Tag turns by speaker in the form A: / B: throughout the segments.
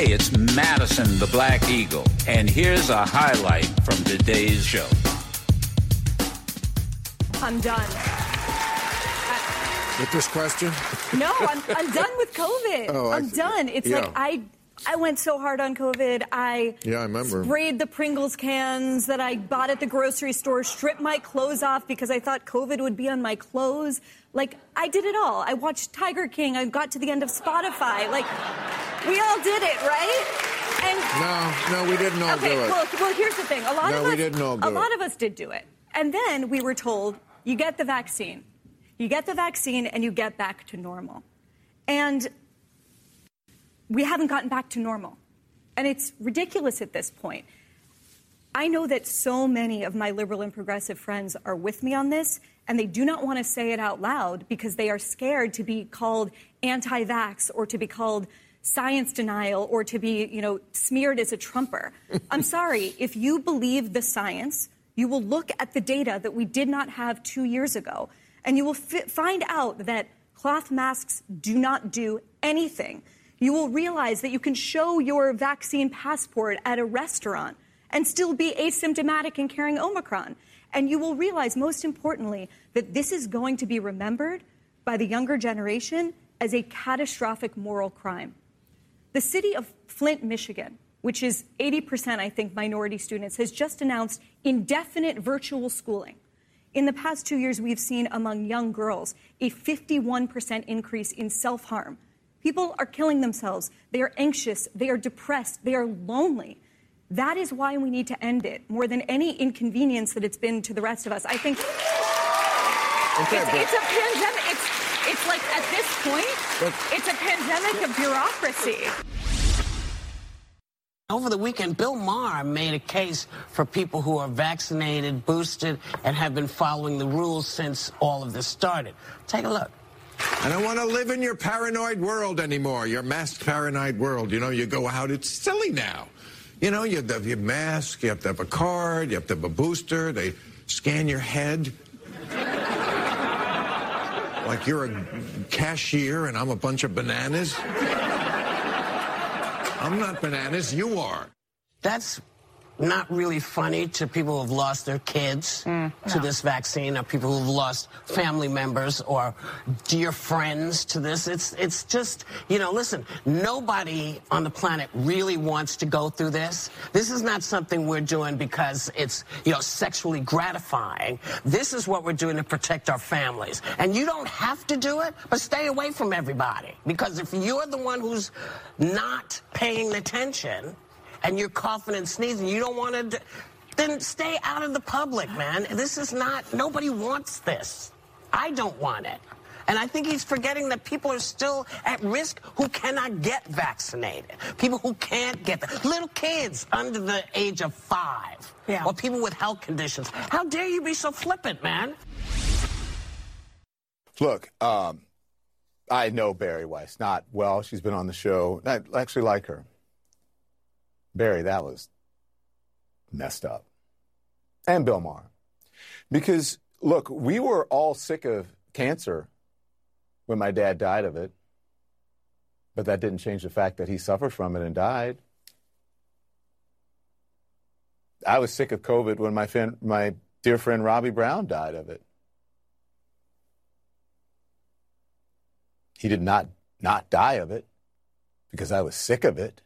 A: Hey, it's Madison the Black Eagle, and here's a highlight from today's show.
B: I'm done.
C: With this question?
B: No, I'm, I'm done with COVID.
C: Oh, I
B: I'm
C: see.
B: done. It's
C: Yeah.
B: like I I went so hard on COVID. I
C: Yeah, I remember.
B: sprayed the Pringles cans that I bought at the grocery store, stripped my clothes off because I thought COVID would be on my clothes. Like I did it all. I watched Tiger King. I got to the end of Spotify. Like we all did it, right? And
C: No, no, we didn't all
B: okay,
C: do it.
B: well, well, here's the thing. A lot
C: No,
B: of
C: we didn't all do
B: a lot
C: it.
B: of us did do it, and then we were told, "You get the vaccine, you get the vaccine, and you get back to normal." And we haven't gotten back to normal, and it's ridiculous at this point. I know that so many of my liberal and progressive friends are with me on this, and they do not want to say it out loud because they are scared to be called anti vax or to be called science denial or to be, you know, smeared as a Trumper. I'm sorry, if you believe the science, you will look at the data that we did not have two years ago, and you will fi- find out that cloth masks do not do anything. You will realize that you can show your vaccine passport at a restaurant and still be asymptomatic and carrying Omicron. And you will realize, most importantly, that this is going to be remembered by the younger generation as a catastrophic moral crime. The city of Flint, Michigan, which is 80%, I think, minority students, has just announced indefinite virtual schooling. In the past two years, we've seen among young girls a 51% increase in self harm. People are killing themselves. They are anxious. They are depressed. They are lonely. That is why we need to end it more than any inconvenience that it's been to the rest of us. I think it's, it's a pandemic. It's, it's like at this point, it's a pandemic of bureaucracy.
D: Over the weekend, Bill Maher made a case for people who are vaccinated, boosted, and have been following the rules since all of this started. Take a look.
C: I don't want to live in your paranoid world anymore, your masked paranoid world. You know, you go out, it's silly now. You know, you have to have your mask, you have to have a card, you have to have a booster, they scan your head. like you're a cashier and I'm a bunch of bananas. I'm not bananas, you are.
D: That's not really funny to people who have lost their kids mm, to this vaccine, or people who've lost family members or dear friends to this. It's it's just you know, listen, nobody on the planet really wants to go through this. This is not something we're doing because it's you know sexually gratifying. This is what we're doing to protect our families. And you don't have to do it, but stay away from everybody because if you're the one who's not paying attention and you're coughing and sneezing, you don't want to, then stay out of the public, man. This is not, nobody wants this. I don't want it. And I think he's forgetting that people are still at risk who cannot get vaccinated. People who can't get that. Little kids under the age of five.
B: Yeah.
D: Or people with health conditions. How dare you be so flippant, man?
E: Look, um, I know Bari Weiss not well. She's been on the show. I actually like her. Bari, that was messed up. And Bill Maher. Because, look, we were all sick of cancer when my dad died of it, but that didn't change the fact that he suffered from it and died. I was sick of COVID when my, fin- my dear friend Robbie Brown died of it. He did not not die of it because I was sick of it.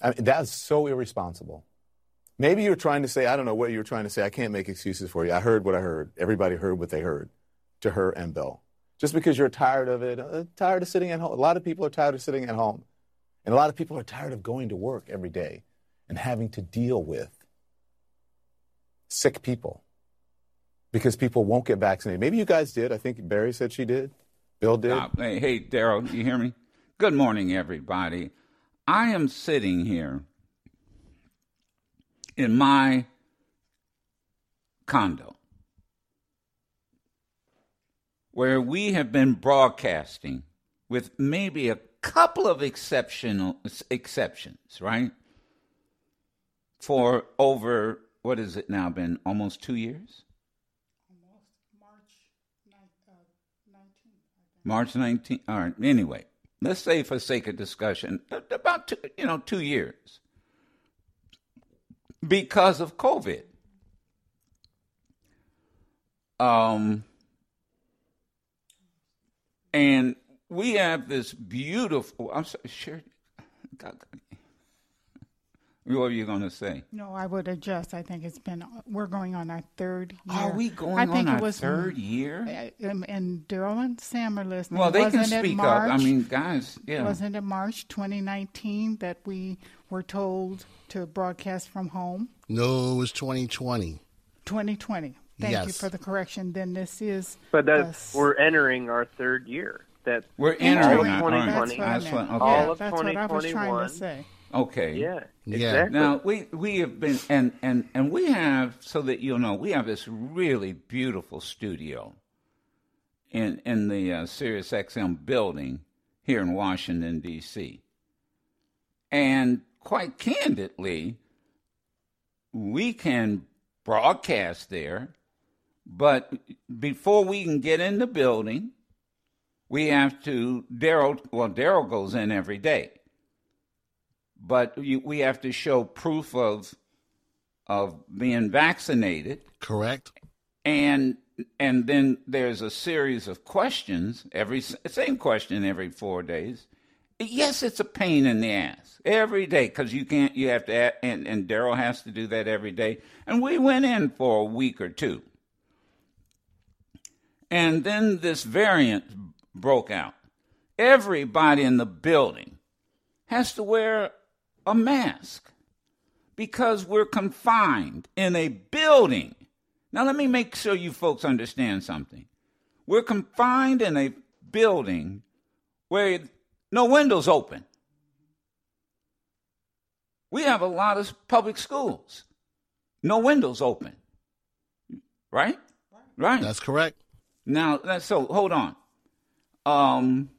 E: I mean, that's so irresponsible. Maybe you're trying to say, I don't know what you're trying to say. I can't make excuses for you. I heard what I heard. Everybody heard what they heard to her and Bill. Just because you're tired of it, uh, tired of sitting at home. A lot of people are tired of sitting at home. And a lot of people are tired of going to work every day and having to deal with sick people because people won't get vaccinated. Maybe you guys did. I think Bari said she did. Bill did.
A: Uh, hey, hey, Daryl, you hear me? Good morning, everybody. I am sitting here in my condo where we have been broadcasting with maybe a couple of exceptional exceptions, right? For over what has it now been almost 2 years? Almost March 19th. Uh, all right. Anyway, let's say for sake of discussion, about two, you know two years because of COVID. Um, and we have this beautiful. I'm sorry, sure. What were you going to say?
F: No, I would adjust. I think it's been we're going on our third year.
A: Are we going
F: I think
A: on
F: it
A: our
F: was,
A: third year?
F: And, uh, um, and Daryl and Sam are listening.
A: Well, they
F: Wasn't
A: can speak
F: March,
A: up. I mean, guys, yeah.
F: Wasn't it March 2019 that we were told to broadcast from home?
G: No, it was 2020.
F: 2020. Thank you for the correction. Then this is.
H: But that
F: us.
H: we're entering our third year. That
A: We're entering
H: of
A: our- all right.
F: That's
H: 2020.
F: what I
A: That's what- okay.
H: All
F: Yeah,
H: of
F: that's what I was trying to say.
A: Okay.
H: Yeah,
G: Yeah.
H: exactly.
A: Now we we have been and and and we have so that you'll know we have this really beautiful studio in in the uh, Sirius XM building here in Washington D.C. And quite candidly, we can broadcast there, but before we can get in the building, we have to Daryl. Well, Daryl goes in every day but you, we have to show proof of of being vaccinated.
G: Correct?
A: and and then there's a series of questions every same question every 4 days. Yes it's a pain in the ass every day cuz you can't you have to add, and and Daryl has to do that every day. And we went in for a week or two. And then this variant broke out. Everybody in the building has to wear a mask because we're confined in a building. Now, let me make sure you folks understand something. We're confined in a building where no windows open. We have a lot of public schools, no windows open. Right? Right.
G: That's correct.
A: Now, so hold on. Um,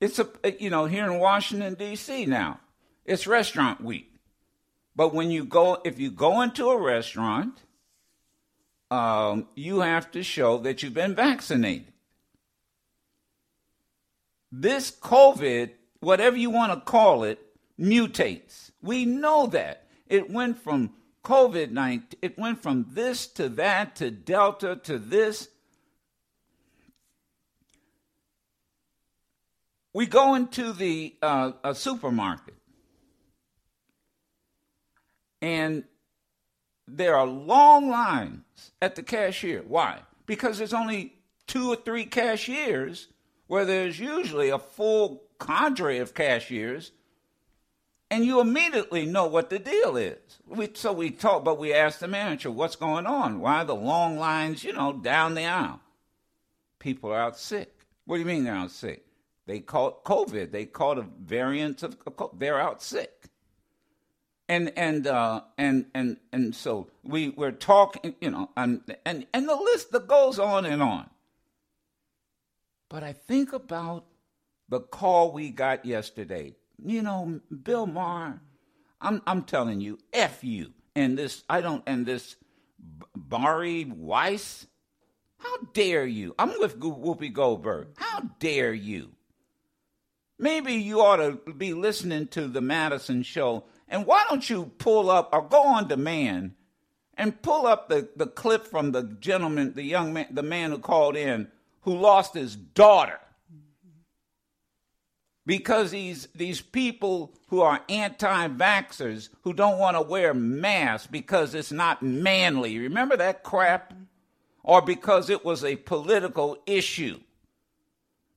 A: it's a you know here in Washington D.C. now, it's restaurant week. But when you go, if you go into a restaurant, um, you have to show that you've been vaccinated. This COVID, whatever you want to call it, mutates. We know that it went from COVID nineteen, it went from this to that to Delta to this. We go into the uh, a supermarket, and there are long lines at the cashier. Why? Because there's only two or three cashiers, where there's usually a full cadre of cashiers, and you immediately know what the deal is. We, so we talk, but we ask the manager, "What's going on? Why the long lines? You know, down the aisle? People are out sick. What do you mean they're out sick? They caught COVID. They caught a variant of. They're out sick. And and uh, and and and so we we're talking, you know, and and and the list that goes on and on. But I think about the call we got yesterday. You know, Bill Maher, I'm I'm telling you, f you. And this I don't and this Bari Weiss. How dare you? I'm with Whoopi Goldberg. How dare you? Maybe you ought to be listening to the Madison show. And why don't you pull up or go on demand and pull up the, the clip from the gentleman, the young man, the man who called in who lost his daughter? Because these, these people who are anti vaxxers who don't want to wear masks because it's not manly. Remember that crap? Or because it was a political issue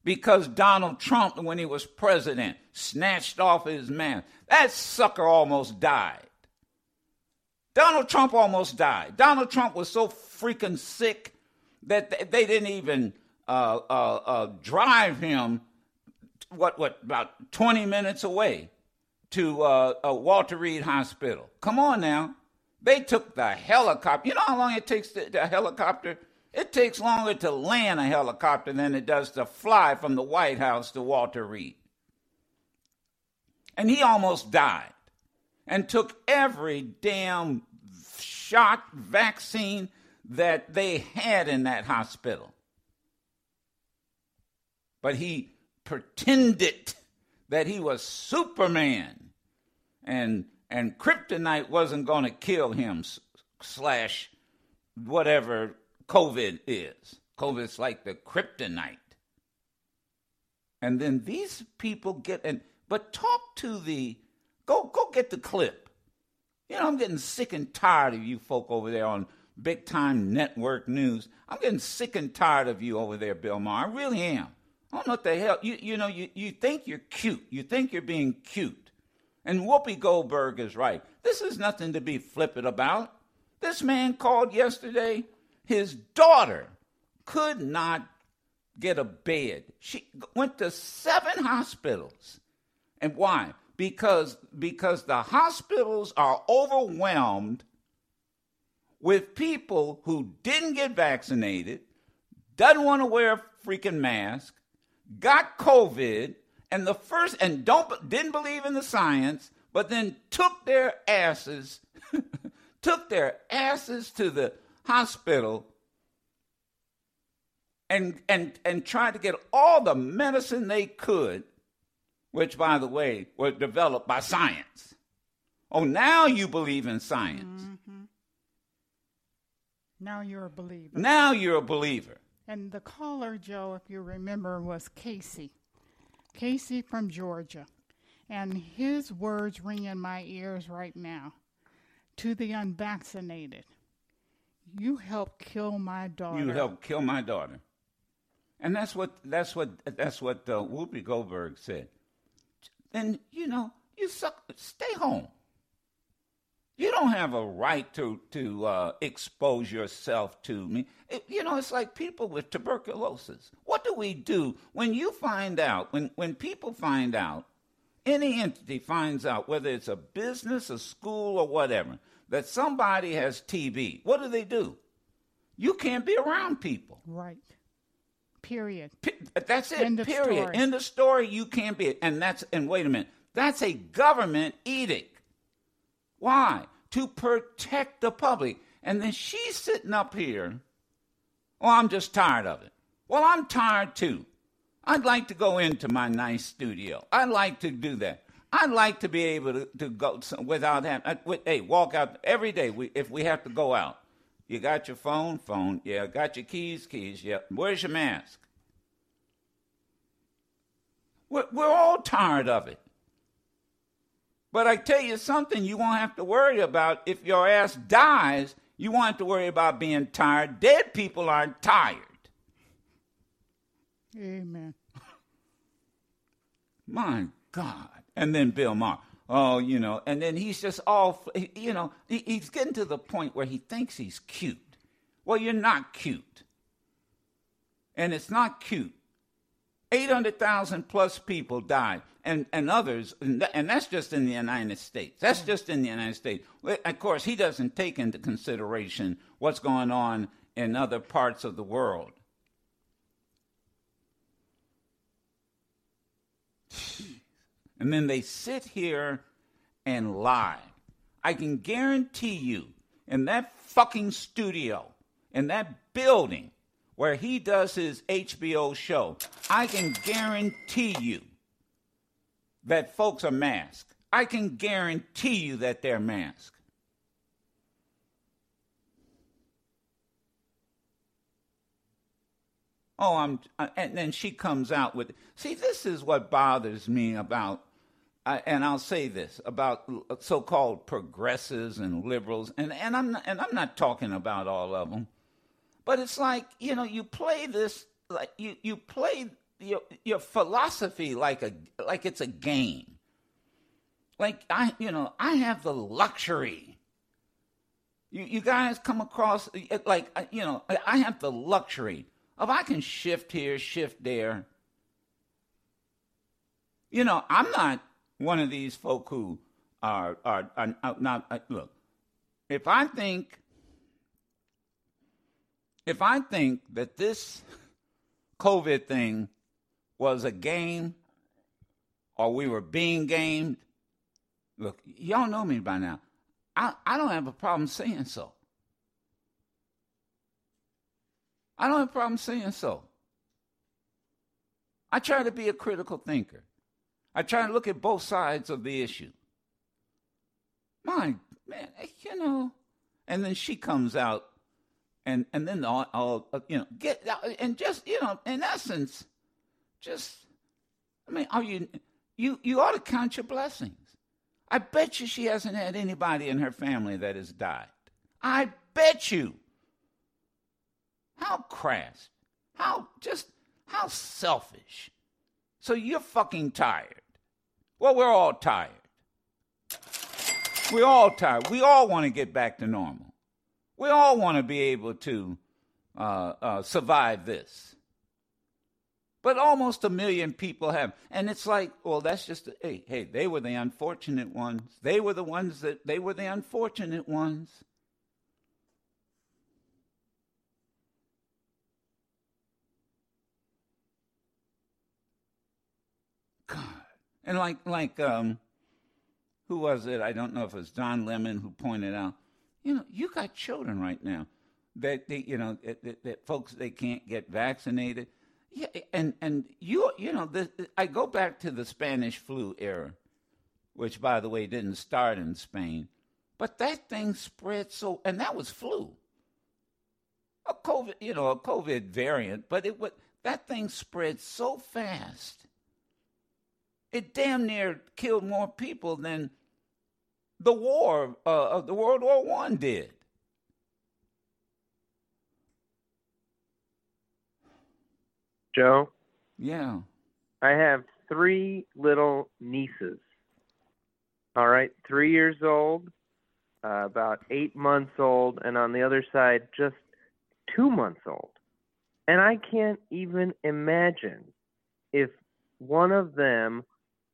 A: because Donald Trump, when he was president, snatched off his mask. That sucker almost died. Donald Trump almost died. Donald Trump was so freaking sick that they didn't even uh, uh, uh, drive him. What? What? About twenty minutes away to uh, uh, Walter Reed Hospital. Come on now. They took the helicopter. You know how long it takes to, the helicopter? It takes longer to land a helicopter than it does to fly from the White House to Walter Reed. And he almost died and took every damn shot, vaccine that they had in that hospital. but he pretended that he was Superman, and and kryptonite wasn't going to kill him. Slash, whatever COVID is. COVID's like the kryptonite. And then these people get and but talk to the go go get the clip. You know, I'm getting sick and tired of you folk over there on big time network news. I'm getting sick and tired of you over there, Bill Maher. I really am. I don't know what the hell you you know you, you think you're cute. You think you're being cute. And Whoopi Goldberg is right. This is nothing to be flippant about. This man called yesterday. His daughter could not get a bed. She went to seven hospitals. And why? Because because the hospitals are overwhelmed with people who didn't get vaccinated, doesn't want to wear a freaking mask, got COVID, and the first and don't didn't believe in the science, but then took their asses took their asses to the hospital and and and tried to get all the medicine they could, which by the way were developed by science. Oh, now you believe in science.
F: Mm-hmm. Now you're a believer.
A: Now you're a believer.
F: And the caller, Joe, if you remember, was Casey. Casey from Georgia. And his words ring in my ears right now. To the unvaccinated, you helped kill my daughter.
A: You helped kill my daughter. And that's what that's what that's what uh, Whoopi Goldberg said. Then you know you suck. Stay home. You don't have a right to to uh, expose yourself to me. It, you know, it's like people with tuberculosis. What do we do when you find out when when people find out any entity finds out whether it's a business, a school, or whatever that somebody has TB? What do they do? You can't be around people.
F: Right. Period.
A: P- that's it.
F: End
A: period.
F: story.
A: End of story. You can't be. And that's. And wait a minute. That's a government edict. Why? To protect the public. And then she's sitting up here. Oh, I'm just tired of it. Well, I'm tired too. I'd like to go into my nice studio. I'd like to do that. I'd like to be able to, to go some- without having. uh, with- Hey, walk out every day. We, if we have to go out, you got your phone, phone. Yeah, got your keys, keys. Yeah. Where's your mask? We're, we're all tired of it. But I tell you something, you won't have to worry about if your ass dies. You won't have to worry about being tired. Dead people aren't tired.
F: Amen.
A: My God. And then Bill Maher. Oh, you know, and then he's just all, you know, he, he's getting to the point where he thinks he's cute. Well, you're not cute. And it's not cute. 800,000 plus people died, and, and others, and that's just in the United States. That's just in the United States. Of course, he doesn't take into consideration what's going on in other parts of the world. And then they sit here and lie. I can guarantee you, in that fucking studio, in that building where he does his HBO show, I can guarantee you that folks are masked. I can guarantee you that they're masked. Oh, I'm, uh, and then she comes out with. See, this is what bothers me about, uh, and I'll say this about so-called progressives and liberals, and and I'm not, and I'm not talking about all of them, but it's like you know you play this like you you play your your philosophy like a like it's a game. Like I you know I have the luxury. You you guys come across like you know I- I have the luxury of I can shift here, shift there. You know, I'm not one of these folk who are are, are, are not. uh, look, if I think, if I think that this COVID thing was a game, or we were being gamed, look, y'all know me by now. I, I don't have a problem saying so. I don't have a problem saying so. I try to be a critical thinker. I try to look at both sides of the issue. My man, you know. And then she comes out, and and then I'll you know, get and just you know, in essence, just I mean, are you you you ought to count your blessings. I bet you she hasn't had anybody in her family that has died. I bet you. How crass. How just how selfish. So you're fucking tired. Well, we're all tired. We're all tired. We all want to get back to normal. We all want to be able to uh, uh, survive this. But almost a million people have. And it's like, well, that's just, hey, hey, they were the unfortunate ones. They were the ones that, they were the unfortunate ones. God. And like, like, um, who was it? I don't know if it was Don Lemon who pointed out, you know, you got children right now that they, you know, that, that, folks they can't get vaccinated. Yeah, and and you you know, the, I go back to the Spanish flu era, which by the way didn't start in Spain, but that thing spread so, and that was flu, a COVID, you know, a COVID variant, but it would that thing spread so fast. It damn near killed more people than the war uh, of the World War One did.
H: Joe?
A: Yeah.
H: I have three little nieces. All right, three years old, uh, about eight months old, and on the other side, just two months old. And I can't even imagine if one of them,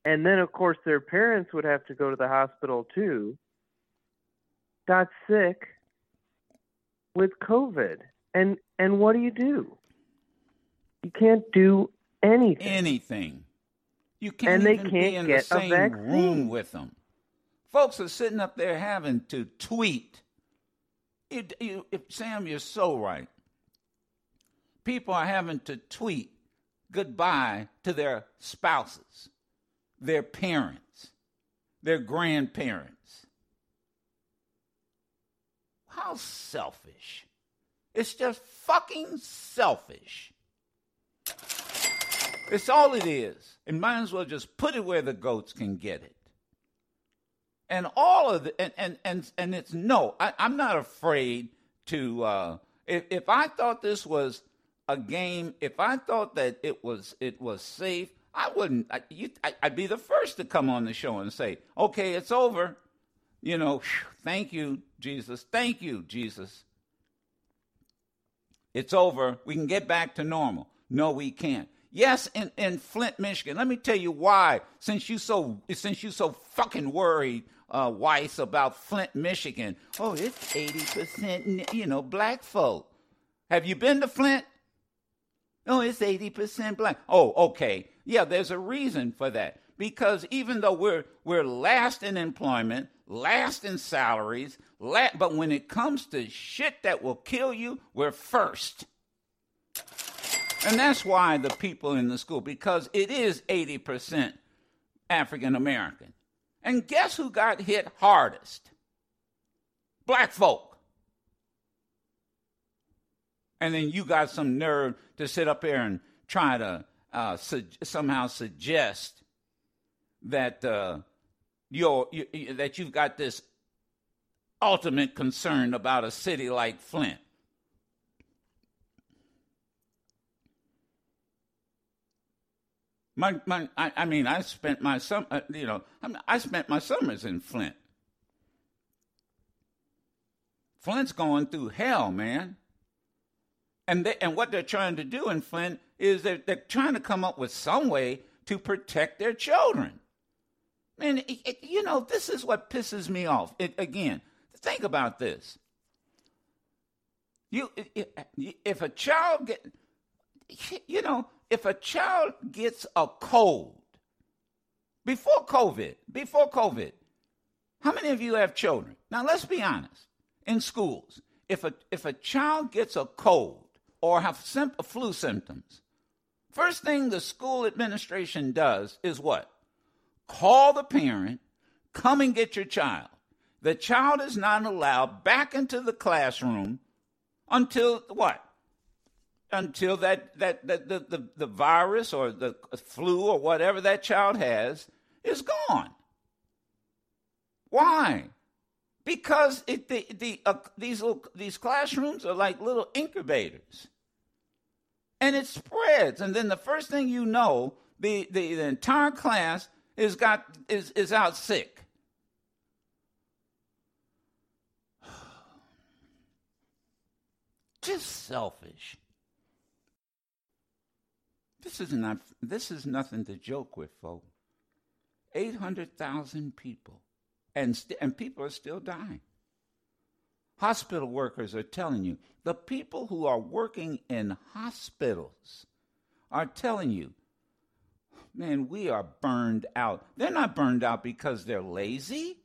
H: and then of course their parents would have to go to the hospital too, got sick with COVID. And and what do you do? You can't do anything.
A: Anything. You can't
H: And they
A: even
H: can't
A: be in
H: get
A: the
H: a
A: same
H: vaccine.
A: room with them. Folks are sitting up there having to tweet. You, you, if, Sam, you're so right. People are having to tweet goodbye to their spouses, their parents, their grandparents. How selfish. It's just fucking selfish. It's all it is. And might as well just put it where the goats can get it. And all of the and and and, and it's no, I, I'm not afraid to uh if if I thought this was a game, if I thought that it was it was safe, I wouldn't I, you, I, I'd be the first to come on the show and say, "Okay, it's over." You know, thank you, Jesus. Thank you, Jesus. It's over. We can get back to normal. No, we can't. Yes, in, in Flint, Michigan. Let me tell you why. Since you so since you so fucking worried, uh, Weiss, about Flint, Michigan. Oh, it's eighty percent, you know, black folk. Have you been to Flint? No, it's eighty percent black. Oh, okay. Yeah, there's a reason for that. Because even though we're we're last in employment, last in salaries, la- but when it comes to shit that will kill you, we're first. And that's why the people in the school, because it is 80% African American. And guess who got hit hardest? Black folk. And then you got some nerve to sit up here and try to uh, su- somehow suggest that uh, you, that you've got this ultimate concern about a city like Flint. My, my, I, I mean, I spent my sum, uh, you know, I spent my summers in Flint. Flint's going through hell, man. And they, and what they're trying to do in Flint is they're, they're trying to come up with some way to protect their children. Man, it, it, you know, this is what pisses me off. It, again, think about this. You, if a child get, you know, if a child gets a cold before COVID, before COVID, how many of you have children? Now let's be honest. In schools, if a if a child gets a cold or have flu symptoms, First thing the school administration does is what? Call the parent, come and get your child. The child is not allowed back into the classroom until what? Until that, that, that the, the, the virus or the flu or whatever that child has is gone. Why? Because it, the, the, uh, these, little, these classrooms are like little incubators. And it spreads. And then the first thing you know, the, the, the entire class is, got, is, is out sick. Just selfish. This is not this is nothing to joke with, folks. 800,000 people and st- and people are still dying. Hospital workers are telling you, the people who are working in hospitals are telling you, man, we are burned out. They're not burned out because they're lazy.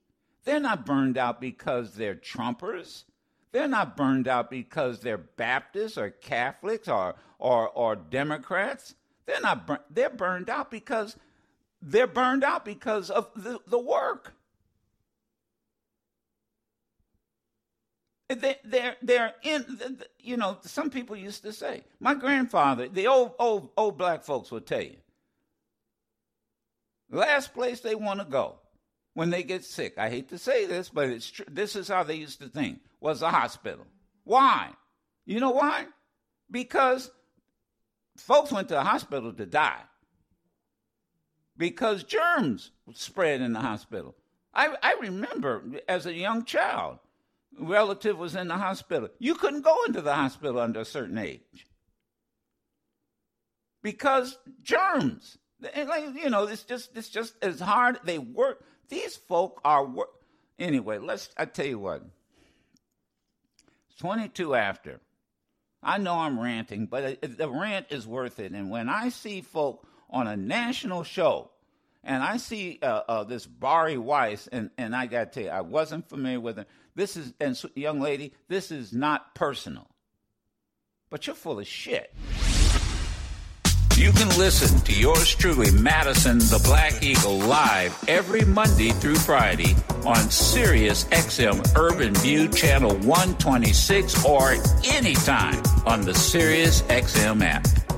A: They're not burned out because they're Trumpers. They're not burned out because they're Baptists or Catholics or, or, or Democrats. They're not bur- they're burned out because they're burned out because of the, the work. They, they're, they're in, you know, some people used to say, my grandfather, the old, old, old black folks would tell you, last place they want to go when they get sick, I hate to say this, but it's true, this is how they used to think, was a hospital. Why? You know why? Because folks went to the hospital to die. Because germs spread in the hospital. I, I remember as a young child, relative was in the hospital. You couldn't go into the hospital under a certain age because germs. Like you know, it's just it's just as hard. They work. These folk are work. Anyway, let's. I tell you what. Twenty two after. I know I'm ranting, but the rant is worth it. And when I see folk on a national show, and I see uh, uh, this Bari Weiss, and, and I got to tell you, I wasn't familiar with her. This is, and young lady, this is not personal. But you're full of shit.
I: You can listen to yours truly, Madison the Black Eagle, live every Monday through Friday on Sirius XM Urban View Channel 126 or anytime on the Sirius XM app.